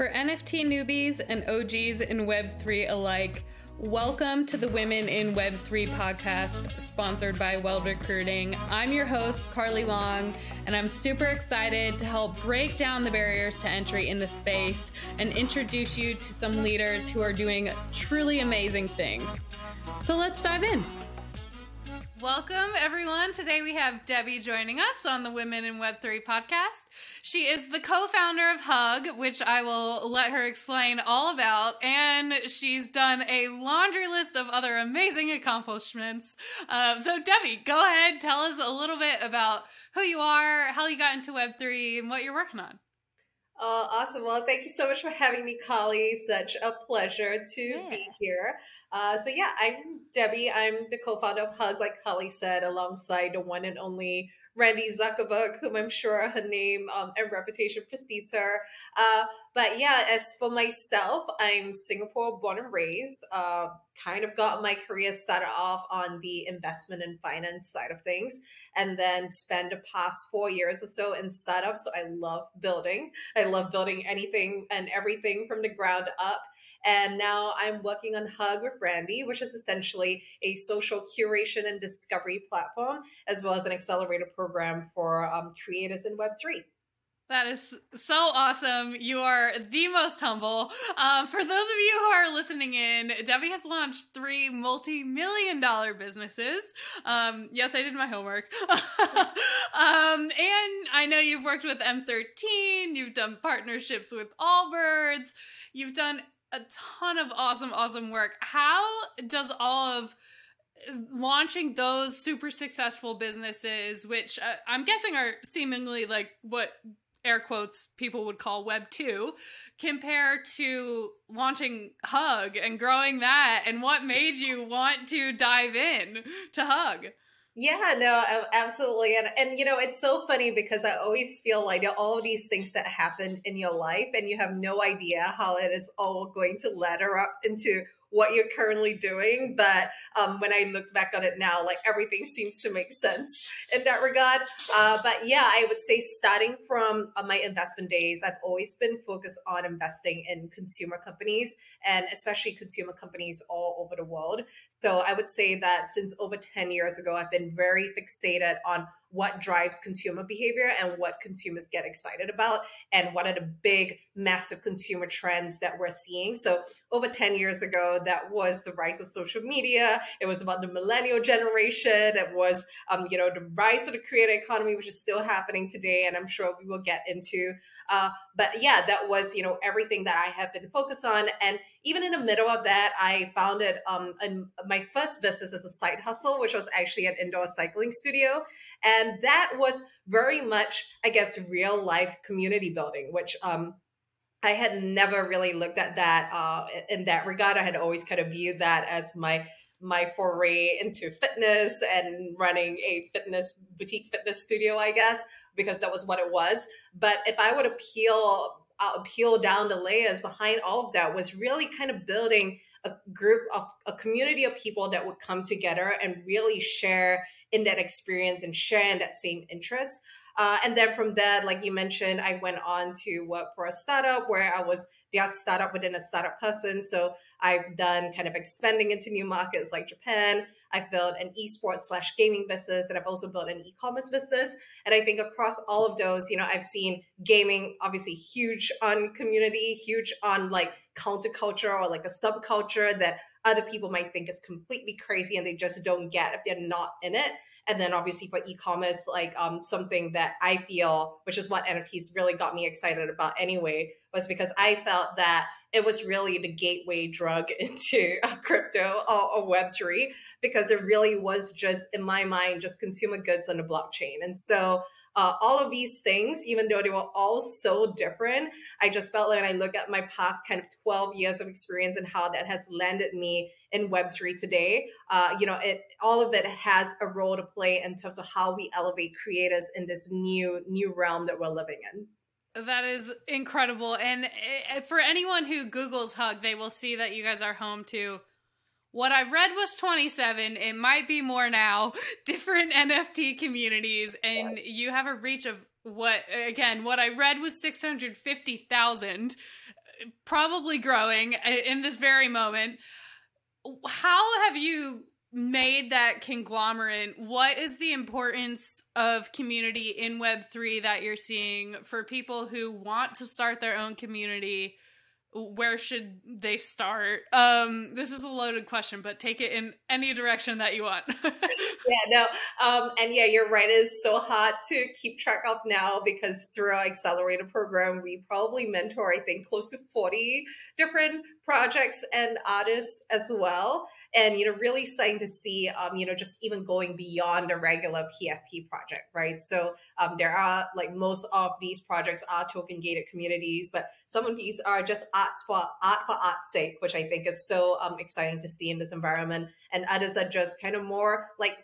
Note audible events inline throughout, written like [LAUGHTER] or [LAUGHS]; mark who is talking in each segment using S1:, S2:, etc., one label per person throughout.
S1: For NFT newbies and OGs in Web3 alike, welcome to the Women in Web3 podcast, sponsored by Weld Recruiting. I'm your host, Carly Long, and I'm super excited to help break down the barriers to entry in the space and introduce you to some leaders who are doing truly amazing things. So let's dive in. Welcome, everyone. Today we have Debbie joining us on the Women in Web3 podcast. She is the co founder of Hug, which I will let her explain all about. And she's done a laundry list of other amazing accomplishments. Uh, so, Debbie, go ahead, tell us a little bit about who you are, how you got into Web3, and what you're working on.
S2: Uh, awesome. Well, thank you so much for having me, Carly. Such a pleasure to yeah. be here. Uh, so yeah, I'm Debbie. I'm the co-founder of Hug, like Carly said, alongside the one and only Randi Zuckerberg, whom I'm sure her name um, and reputation precedes her. Uh, but yeah, as for myself, I'm Singapore born and raised. Uh, kind of got my career started off on the investment and finance side of things, and then spent the past four years or so in startups. So I love building. I love building anything and everything from the ground up. And now I'm working on Hug with Randi, which is essentially a social curation and discovery platform, as well as an accelerator program for um, creators in Web3.
S1: That is so awesome. You are the most humble. Um, for those of you who are listening in, Debbie has launched three multi million dollar businesses. Um, yes, I did my homework. [LAUGHS] um, and I know you've worked with M13, you've done partnerships with Allbirds, you've done a ton of awesome, awesome work. How does all of launching those super successful businesses, which uh, I'm guessing are seemingly like what air quotes people would call web 2 compare to launching hug and growing that and what made you want to dive in to hug
S2: yeah, no, absolutely. And and you know, it's so funny because I always feel like all of these things that happen in your life and you have no idea how it is all going to ladder up into what you're currently doing. But um, when I look back on it now, like everything seems to make sense in that regard. Uh, but yeah, I would say starting from uh, my investment days, I've always been focused on investing in consumer companies and especially consumer companies all over the world. So I would say that since over 10 years ago, I've been very fixated on what drives consumer behavior and what consumers get excited about and what are the big massive consumer trends that we're seeing. So over 10 years ago that was the rise of social media. It was about the millennial generation. It was um, you know the rise of the creator economy which is still happening today and i'm sure we will get into uh, but yeah that was you know everything that i have been focused on. And even in the middle of that i founded um, my first business as a side hustle which was actually an indoor cycling studio and that was very much, I guess, real life community building, which um, I had never really looked at that uh, in that regard. I had always kind of viewed that as my my foray into fitness and running a fitness boutique fitness studio, I guess, because that was what it was. But if I would appeal uh, peel down the layers behind all of that, was really kind of building a group of a community of people that would come together and really share in that experience and sharing that same interest. Uh, and then from that, like you mentioned, I went on to work for a startup where I was their startup within a startup person. So I've done kind of expanding into new markets like Japan. I've built an esports slash gaming business, and I've also built an e-commerce business. And I think across all of those, you know, I've seen gaming obviously huge on community, huge on like counterculture or like a subculture that other people might think is completely crazy and they just don't get if they're not in it. And then obviously for e-commerce, like um, something that I feel, which is what NFTs really got me excited about anyway, was because I felt that it was really the gateway drug [LAUGHS] into crypto or, or Web3 because it really was just, in my mind, just consumer goods on the blockchain. And so uh, all of these things, even though they were all so different, I just felt like when I look at my past kind of 12 years of experience and how that has landed me in Web3 today, uh, you know, it all of it has a role to play in terms of how we elevate creators in this new new realm that we're living in.
S1: That is incredible. And eh, for anyone who Googles Hug, they will see that you guys are home to what I read was 27. It might be more now. [LAUGHS] Different NFT communities, and yes. you have a reach of what, again, what I read was 650,000 probably growing in this very moment. How have you made that conglomerate? What is the importance of community in Web3 that you're seeing for people who want to start their own community? Where should they start? Um, this is a loaded question, but take it in any direction that you want. [LAUGHS]
S2: yeah, no, um, and yeah, you're right. It is so hard to keep track of now because through our accelerator program, we probably mentor, I think, close to 40 different projects and artists as well and you know really starting to see um, you know just even going beyond a regular pfp project right? So um, there are like most of these projects are token gated communities but some of these are just arts for art for art's sake which i think is so um, exciting to see in this environment. And others are just kind of more like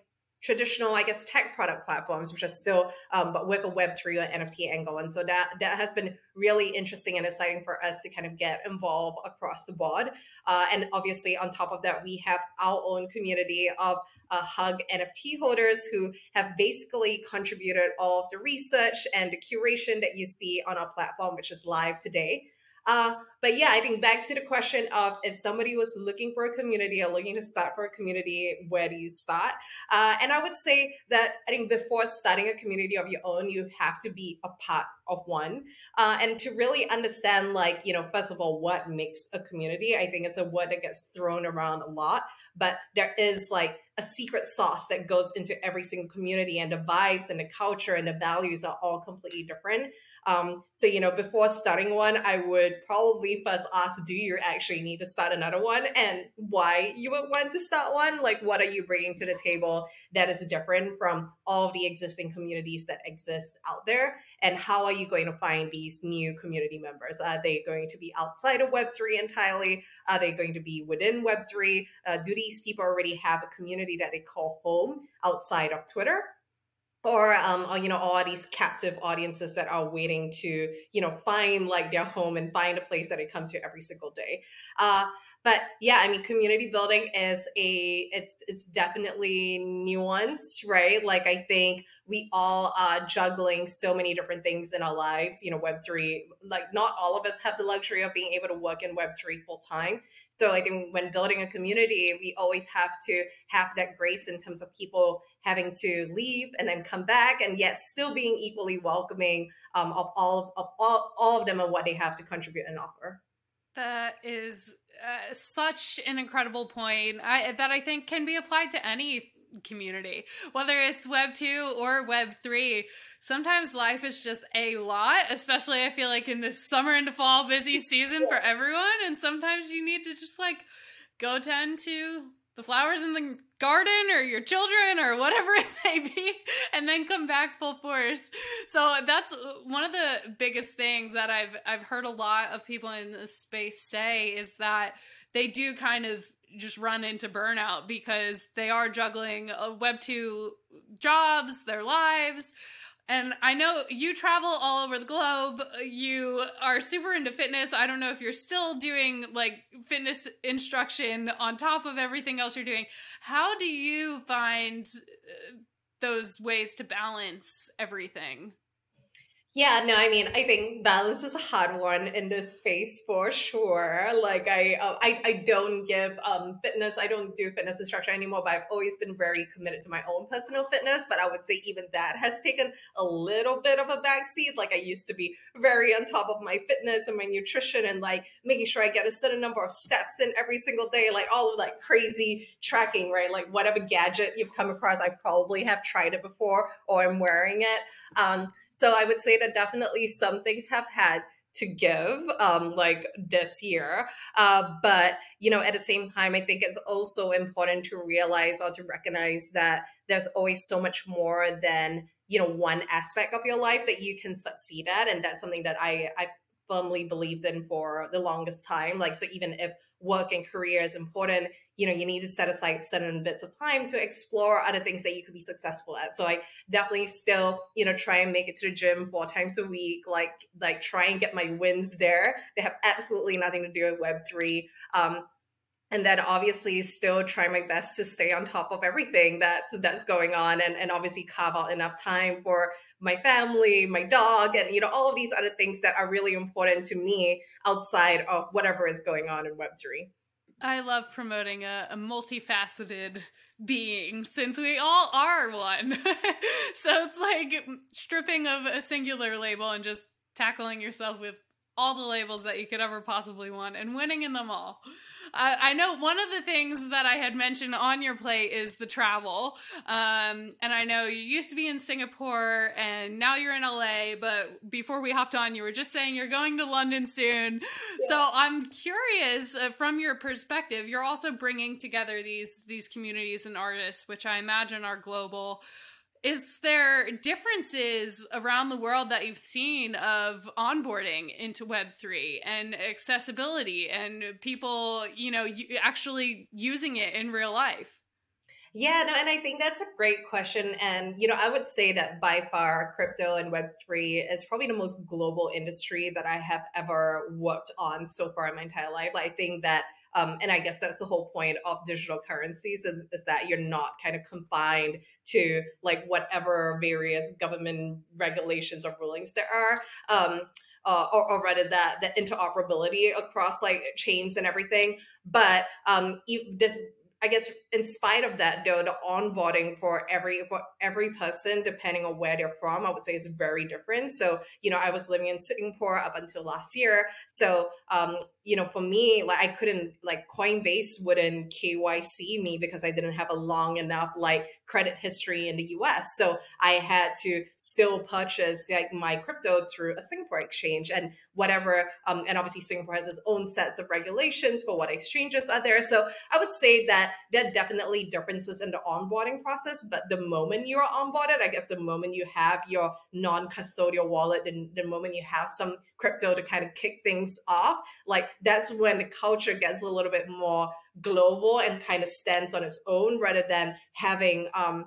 S2: traditional, I guess, tech product platforms, which are still, um, but with a Web3 or NFT angle. And so that that has been really interesting and exciting for us to kind of get involved across the board. Uh, and obviously, on top of that, we have our own community of uh, Hug NFT holders who have basically contributed all of the research and the curation that you see on our platform, which is live today. Uh, but yeah, I think back to the question of if somebody was looking for a community or looking to start for a community, where do you start? Uh, and I would say that I think before starting a community of your own, you have to be a part of one. Uh, and to really understand, like, you know, first of all, what makes a community, I think it's a word that gets thrown around a lot, but there is like a secret sauce that goes into every single community, and the vibes and the culture and the values are all completely different. Um, so, you know, before starting one, I would probably first ask, do you actually need to start another one and why you would want to start one? Like, what are you bringing to the table that is different from all of the existing communities that exist out there? And how are you going to find these new community members? Are they going to be outside of Web3 entirely? Are they going to be within Web3? Uh, do these people already have a community that they call home outside of Twitter? Or um, or, you know all these captive audiences that are waiting to you know find like their home and find a place that they come to every single day. Uh, but yeah i mean community building is a it's it's definitely nuanced right? Like i think we all are juggling so many different things in our lives. You know web3 like not all of us have the luxury of being able to work in web3 full time so i think when building a community we always have to have that grace in terms of people having to leave and then come back and yet still being equally welcoming um, of all of all, all of them and what they have to contribute and offer
S1: that is uh, such an incredible point I, that I think can be applied to any community, whether it's Web 2 or Web 3. Sometimes life is just a lot, especially I feel like in this summer into fall busy season for everyone. And sometimes you need to just like go tend to the flowers in the garden or your children or whatever [LAUGHS] it may be and then come back full force. So that's one of the biggest things that i've i've heard a lot of people in this space say is that they do kind of just run into burnout because they are juggling uh, web 2 jobs their lives and I know you travel all over the globe. You are super into fitness. I don't know if you're still doing like fitness instruction on top of everything else you're doing. How do you find uh, those ways to balance everything?
S2: Yeah, no, I mean, I think balance is a hard one in this space for sure. Like, I, uh, I, I don't give um, fitness. I don't do fitness instruction anymore. But I've always been very committed to my own personal fitness. But I would say even that has taken a little bit of a backseat. Like, I used to be very on top of my fitness and my nutrition and like making sure I get a certain number of steps in every single day. Like all of like crazy tracking, right? Like whatever gadget you've come across, I probably have tried it before or I'm wearing it. Um, so I would say that definitely some things have had to give um, like this year. Uh, but you know at the same time i think it's also important to realize or to recognize that there's always so much more than you know one aspect of your life that you can succeed at. And that's something that i i firmly believed in for the longest time. Like so even if work and career is important you know you need to set aside certain bits of time to explore other things that you could be successful at. So i definitely still you know try and make it to the gym four times a week like like try and get my wins there. They have absolutely nothing to do with web3 um, and then obviously still try my best to stay on top of everything that's that's going on and, and obviously carve out enough time for my family, my dog, and you know all of these other things that are really important to me outside of whatever is going on in Web3.
S1: I love promoting a, a multifaceted being since we all are one. [LAUGHS] so it's like stripping of a singular label and just tackling yourself with all the labels that you could ever possibly want and winning in them all. Uh, I know one of the things that I had mentioned on your plate is the travel. Um, and I know you used to be in Singapore and now you're in LA, but before we hopped on, you were just saying you're going to London soon. Yeah. So I'm curious uh, from your perspective, you're also bringing together these these communities and artists, which I imagine are global is there differences around the world that you've seen of onboarding into web3 and accessibility and people you know actually using it in real life
S2: yeah, no, and I think that's a great question. And, you know, I would say that by far crypto and Web3 is probably the most global industry that I have ever worked on so far in my entire life. I think that um, and I guess that's the whole point of digital currencies is, is, that you're not kind of confined to like whatever various government regulations or rulings there are. Um, uh, or, or, rather that the interoperability across like chains and everything. But um, this I guess in spite of that, though, the onboarding for every for every person, depending on where they're from, I would say is very different. So, you know, I was living in Singapore up until last year. So, um, you know, for me, like I couldn't like Coinbase wouldn't KYC me because I didn't have a long enough like credit history in the US. So I had to still purchase like my crypto through a Singapore exchange and whatever. Um, and obviously Singapore has its own sets of regulations for what exchanges are there. So I would say that there are definitely differences in the onboarding process. But the moment you're onboarded, I guess the moment you have your non-custodial wallet and the moment you have some crypto to kind of kick things off, like that's when the culture gets a little bit more global and kind of stands on its own rather than having um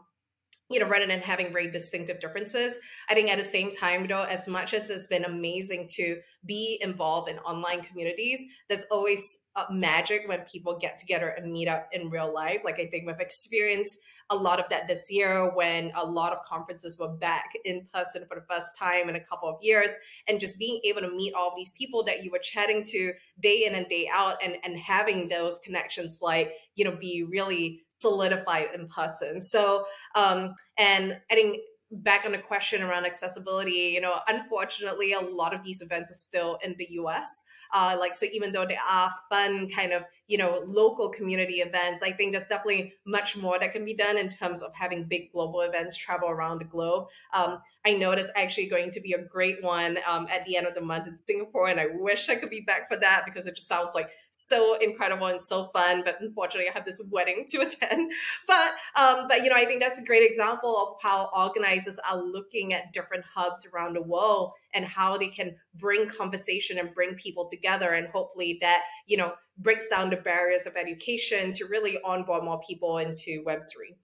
S2: you know, rather than having very distinctive differences. I think at the same time, though, as much as it's been amazing to be involved in online communities, there's always magic when people get together and meet up in real life. Like I think we've experienced a lot of that this year when a lot of conferences were back in person for the first time in a couple of years. And just being able to meet all these people that you were chatting to day in and day out and and having those connections like you know be really solidified in person. So um and i think back on the question around accessibility, you know, unfortunately, a lot of these events are still in the US. Uh, like, so even though they are fun, kind of, you know, local community events, I think there's definitely much more that can be done in terms of having big global events travel around the globe. Um, I know it's actually going to be a great one um, at the end of the month in Singapore, and I wish I could be back for that because it just sounds like so incredible and so fun. But unfortunately, I have this wedding to [LAUGHS] attend. But um, but you know, I think that's a great example of how organizers are looking at different hubs around the world and how they can bring conversation and bring people together, and hopefully that you know breaks down the barriers of education to really onboard more people into Web three.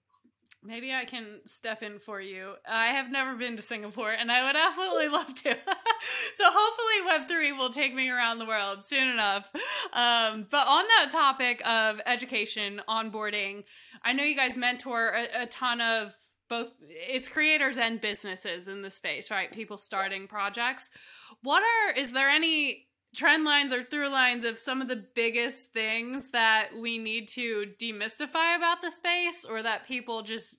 S1: Maybe I can step in for you. I have never been to Singapore and I would absolutely love to. [LAUGHS] so hopefully Web3 will take me around the world soon enough. Um, but on that topic of education, onboarding, I know you guys mentor a, a ton of both its creators and businesses in the space, right? People starting projects. What are, is there any trend lines or through lines of some of the biggest things that we need to demystify about the space or that people just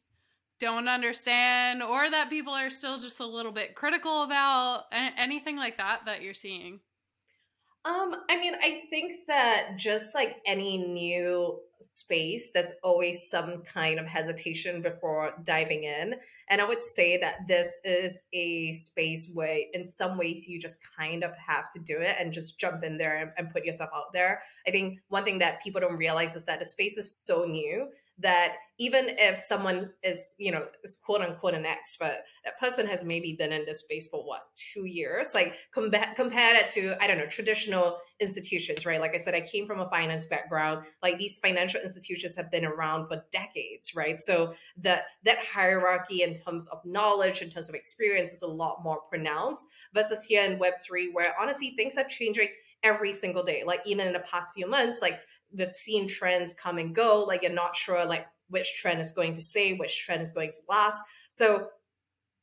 S1: don't understand or that people are still just a little bit critical about anything like that that you're seeing?
S2: Um i mean i think that just like any new space there's always some kind of hesitation before diving in and I would say that this is a space where, in some ways, you just kind of have to do it and just jump in there and, and put yourself out there. I think one thing that people don't realize is that the space is so new that even if someone is, you know, is quote unquote an expert, that person has maybe been in this space for what, two years? Like compare, compare it to, I don't know, traditional institutions, right? Like I said, I came from a finance background. Like these financial institutions have been around for decades, right? So that that hierarchy in terms of knowledge, in terms of experience is a lot more pronounced versus here in Web3, where honestly things are changing every single day. Like even in the past few months, like we've seen trends come and go. Like you're not sure like which trend is going to stay, which trend is going to last. So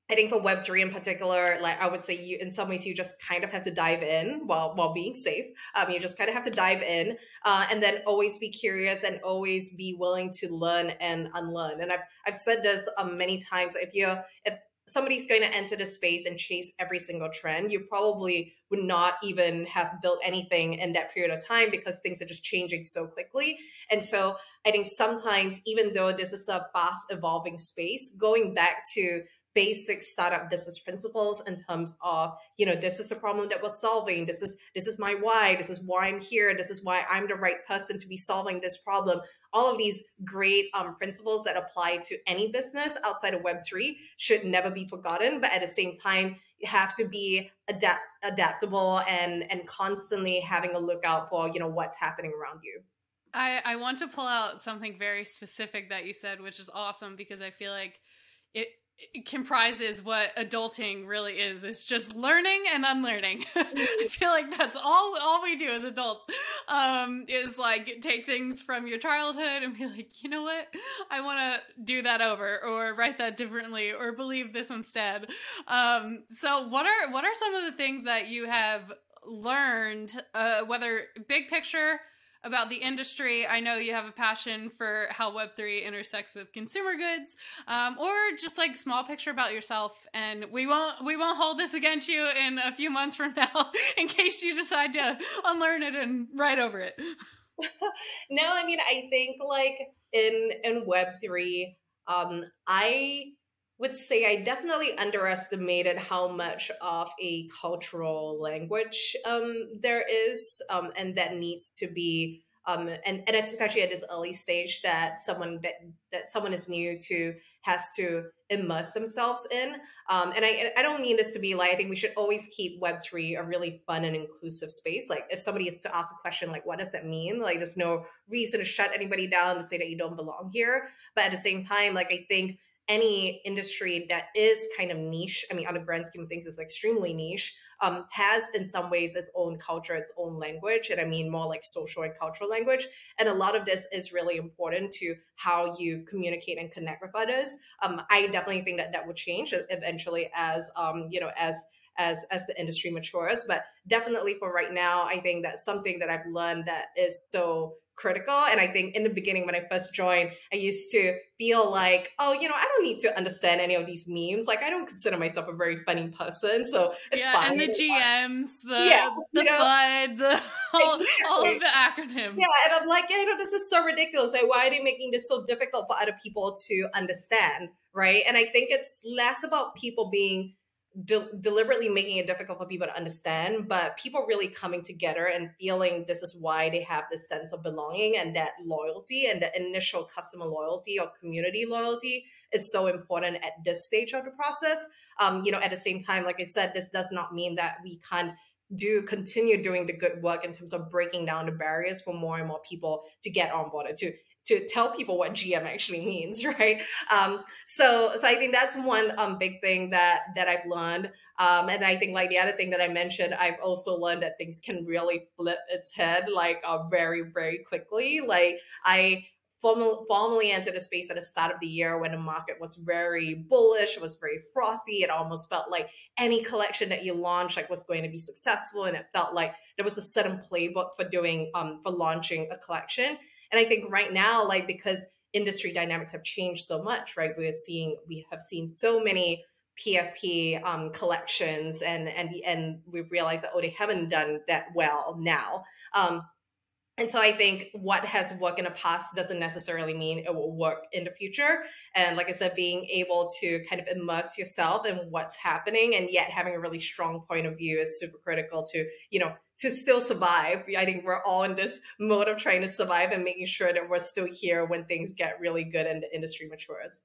S2: I think for Web3 in particular, like I would say you in some ways you just kind of have to dive in while while being safe. Um, you just kind of have to dive in uh, and then always be curious and always be willing to learn and unlearn. And I've I've said this um, many times. If you're if somebody's going to enter the space and chase every single trend, you probably would not even have built anything in that period of time because things are just changing so quickly. And so I think sometimes, even though this is a fast evolving space, going back to basic startup business principles in terms of you know this is the problem that we're solving this is this is my why this is why i'm here this is why i'm the right person to be solving this problem all of these great um, principles that apply to any business outside of web3 should never be forgotten but at the same time you have to be adapt adaptable and and constantly having a lookout for you know what's happening around you.
S1: I, I want to pull out something very specific that you said, which is awesome because I feel like it comprises what adulting really is. It's just learning and unlearning. [LAUGHS] I feel like that's all all we do as adults um is like take things from your childhood and be like you know what? I want to do that over or write that differently or believe this instead. Um so what are what are some of the things that you have learned uh whether big picture about the industry. I know you have a passion for how Web3 intersects with consumer goods, um, or just like small picture about yourself. And we won't we won't hold this against you in a few months from now [LAUGHS] in case you decide to unlearn it and write over it. [LAUGHS]
S2: no, I mean I think like in in Web3, um, I would say I definitely underestimated how much of a cultural language um, there is, um, and that needs to be, um, and, and especially at this early stage that someone that that someone is new to has to immerse themselves in. Um, and I I don't mean this to be like I think we should always keep Web three a really fun and inclusive space. Like if somebody is to ask a question like what does that mean, like there's no reason to shut anybody down to say that you don't belong here. But at the same time, like I think any industry that is kind of niche, I mean, on a grand scheme of things, is extremely niche, um, has in some ways its own culture, its own language, and I mean more like social and cultural language. And a lot of this is really important to how you communicate and connect with others. Um, I definitely think that that will change eventually as um, you know as as as the industry matures. But definitely for right now, I think that's something that I've learned that is so critical. And I think in the beginning, when I first joined, I used to feel like, oh, you know, I don't need to understand any of these memes. Like, I don't consider myself a very funny person, so it's
S1: yeah,
S2: fine.
S1: And the uh, GMs, the yeah, the FUD, the all, exactly. all, of the acronyms.
S2: Yeah, and I'm like, yeah, you know, this is so ridiculous. Like, why are they making this so difficult for other people to understand? Right. And I think it's less about people being de- deliberately making it difficult for people to understand, but people really coming together and feeling this is why they have this sense of belonging and that loyalty and the initial customer loyalty or community loyalty is so important at this stage of the process. Um, you know, at the same time, like I said, this does not mean that we can't do continue doing the good work in terms of breaking down the barriers for more and more people to get on board to to tell people what GM actually means, [LAUGHS] right? Um, so, so I think that's one um, big thing that that I've learned. Um, and I think like the other thing that I mentioned, I've also learned that things can really flip its head like uh, very very quickly. Like I formal, formally entered a space at the start of the year when the market was very bullish, it was very frothy. It almost felt like any collection that you launched like was going to be successful, and it felt like there was a certain playbook for doing um, for launching a collection and I think right now, like because industry dynamics have changed so much, right? We're seeing we have seen so many PFP um, collections, and and and we've realized that oh, they haven't done that well now. Um, and so I think what has worked in the past doesn't necessarily mean it will work in the future. And like I said, being able to kind of immerse yourself in what's happening and yet having a really strong point of view is super critical to, you know, to still survive. I think we're all in this mode of trying to survive and making sure that we're still here when things get really good and the industry matures.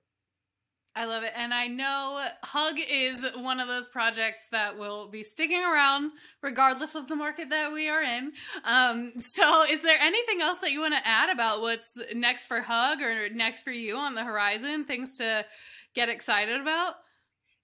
S1: I love it. And I know Hug is one of those projects that will be sticking around regardless of the market that we are in. Um, so, is there anything else that you want to add about what's next for Hug or next for you on the horizon? Things to get excited about?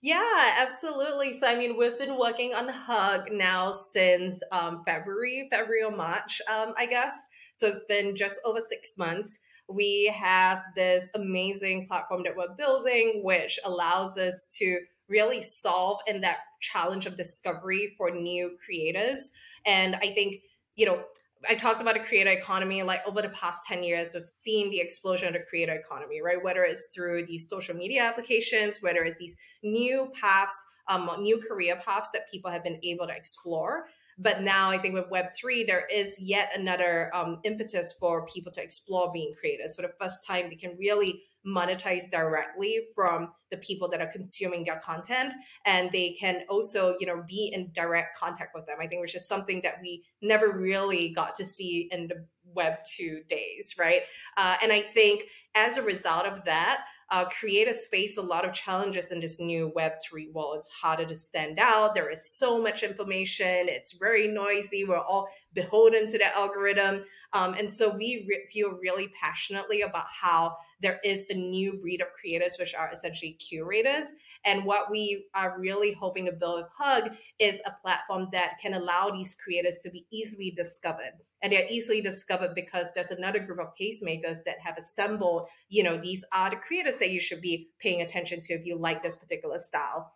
S2: Yeah, absolutely. So, I mean, we've been working on Hug now since um, February, February or March, um, I guess. So, it's been just over six months we have this amazing platform that we're building, which allows us to really solve in that challenge of discovery for new creators. And I think, you know, I talked about a creator economy. Like over the past 10 years, we've seen the explosion of the creator economy, right? Whether it's through these social media applications, whether it's these new paths, um, new career paths that people have been able to explore. But now I think with Web3, there is yet another um, impetus for people to explore being creators. For the first time, they can really monetize directly from the people that are consuming their content and they can also you know be in direct contact with them. I think which is something that we never really got to see in the web 2 days right? Uh, and i think as a result of that uh, creators face a lot of challenges in this new web3 world. It's harder to stand out. There is so much information. It's very noisy. We're all beholden to the algorithm. Um, and so we re- feel really passionately about how there is a new breed of creators, which are essentially curators. And what we are really hoping to build with Hug is a platform that can allow these creators to be easily discovered. And they're easily discovered because there's another group of tastemakers that have assembled, you know, these are the creators that you should be paying attention to if you like this particular style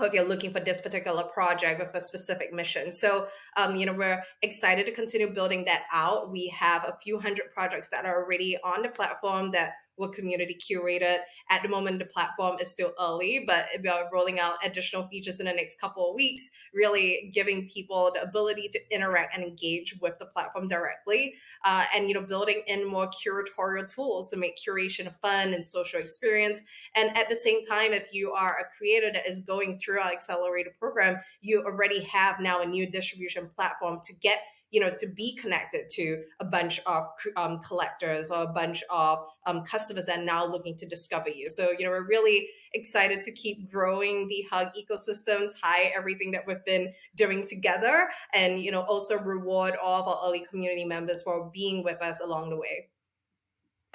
S2: if you're looking for this particular project with a specific mission. So, um, you know, we're excited to continue building that out. We have a few hundred projects that are already on the platform that were community curated. At the moment, the platform is still early, but we are rolling out additional features in the next couple of weeks, really giving people the ability to interact and engage with the platform directly, uh, and you know, building in more curatorial tools to make curation a fun and social experience. And at the same time, if you are a creator that is going through our accelerator program, you already have now a new distribution platform to get you know, to be connected to a bunch of um, collectors or a bunch of um, customers that are now looking to discover you. So, you know, we're really excited to keep growing the Hug ecosystem, tie everything that we've been doing together, and, you know, also reward all of our early community members for being with us along the way.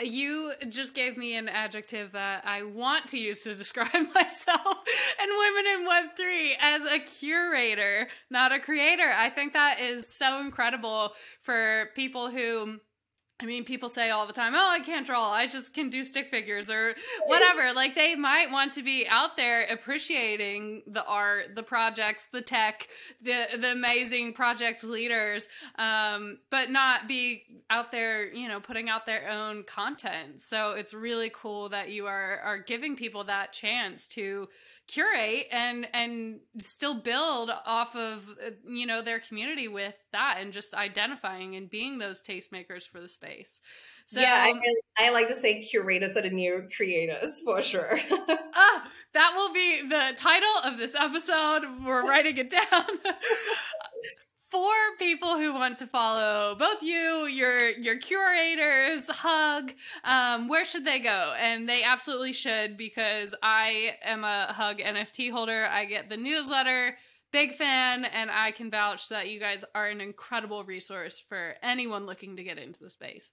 S1: You just gave me an adjective that I want to use to [LAUGHS] describe myself and women in Web3 as a curator, not a creator. I think that is so incredible for people who I mean, people say all the time, "Oh, I can't draw. I just can do stick figures or [LAUGHS] whatever." Like they might want to be out there appreciating the art, the projects, the tech, the the amazing project leaders, um, but not be out there, you know, putting out their own content. So it's really cool that you are are giving people that chance to curate and and still build off of uh, you know their community with that and just identifying and being those tastemakers for the space.
S2: So yeah I, I like to say curators are the new creators for sure. [LAUGHS]
S1: Ah that will be the title of this episode. We're writing it down [LAUGHS] for people who want to follow both you, your your curators, Hug, um, where should they go? And they absolutely should because I am a Hug NFT holder. I get the newsletter, big fan, and I can vouch that you guys are an incredible resource for anyone looking to get into the space.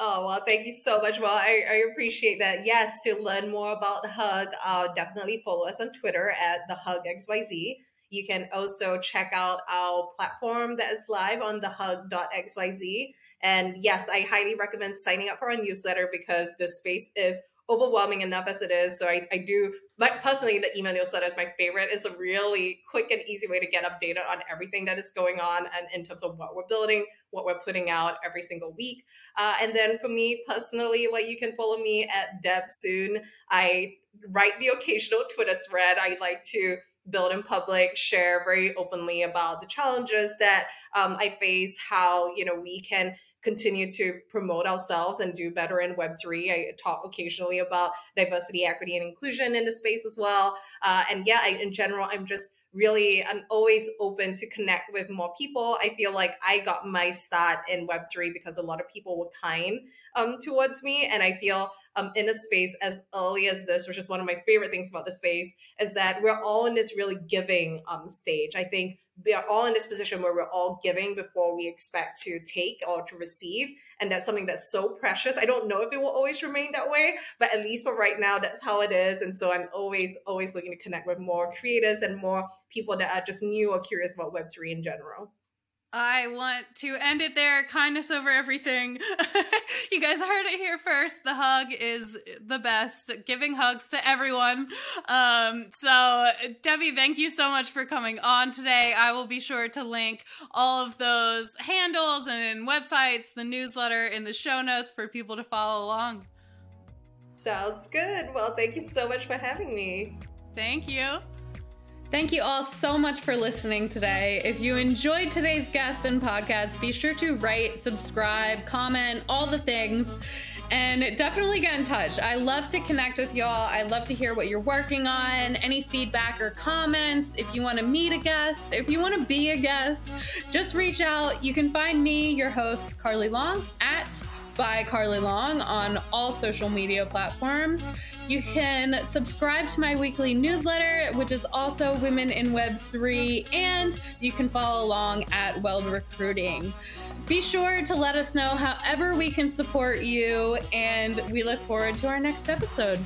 S2: Oh, well, thank you so much. Well, I, I appreciate that. Yes, to learn more about Hug, uh, definitely follow us on Twitter at the Hug XYZ. You can also check out our platform that is live on the hug.xyz. And yes, I highly recommend signing up for our newsletter because the space is overwhelming enough as it is. So I, I do, my, personally, the email newsletter is my favorite. It's a really quick and easy way to get updated on everything that is going on and in terms of what we're building, what we're putting out every single week. Uh, and then for me personally, like you can follow me at Deb Soon. I write the occasional Twitter thread. I like to build in public, share very openly about the challenges that um, I face, how you know we can continue to promote ourselves and do better in Web3. I talk occasionally about diversity, equity, and inclusion in the space as well. Uh, and yeah, I, in general, I'm just really, I'm always open to connect with more people. I feel like I got my start in Web3 because a lot of people were kind um, towards me. And I feel um, in a space as early as this, which is one of my favorite things about the space, is that we're all in this really giving um, stage. I think we are all in this position where we're all giving before we expect to take or to receive. And that's something that's so precious. I don't know if it will always remain that way, but at least for right now, that's how it is. And so I'm always, always looking to connect with more creators and more people that are just new or curious about Web3 in general.
S1: I want to end it there. Kindness over everything. [LAUGHS] you guys heard it here first. The hug is the best. Giving hugs to everyone. Um, so, Debbie, thank you so much for coming on today. I will be sure to link all of those handles and websites, the newsletter in the show notes for people to follow along.
S2: Sounds good. Well, thank you so much for having me.
S1: Thank you. Thank you all so much for listening today. If you enjoyed today's guest and podcast, be sure to write, subscribe, comment, all the things. And definitely get in touch. I love to connect with y'all. I love to hear what you're working on, any feedback or comments. If you want to meet a guest, if you want to be a guest, just reach out. You can find me, your host, Carly Long, at by Carly Long on all social media platforms. You can subscribe to my weekly newsletter, which is also Women in Web 3, and you can follow along at Weld Recruiting. Be sure to let us know however we can support you, and we look forward to our next episode.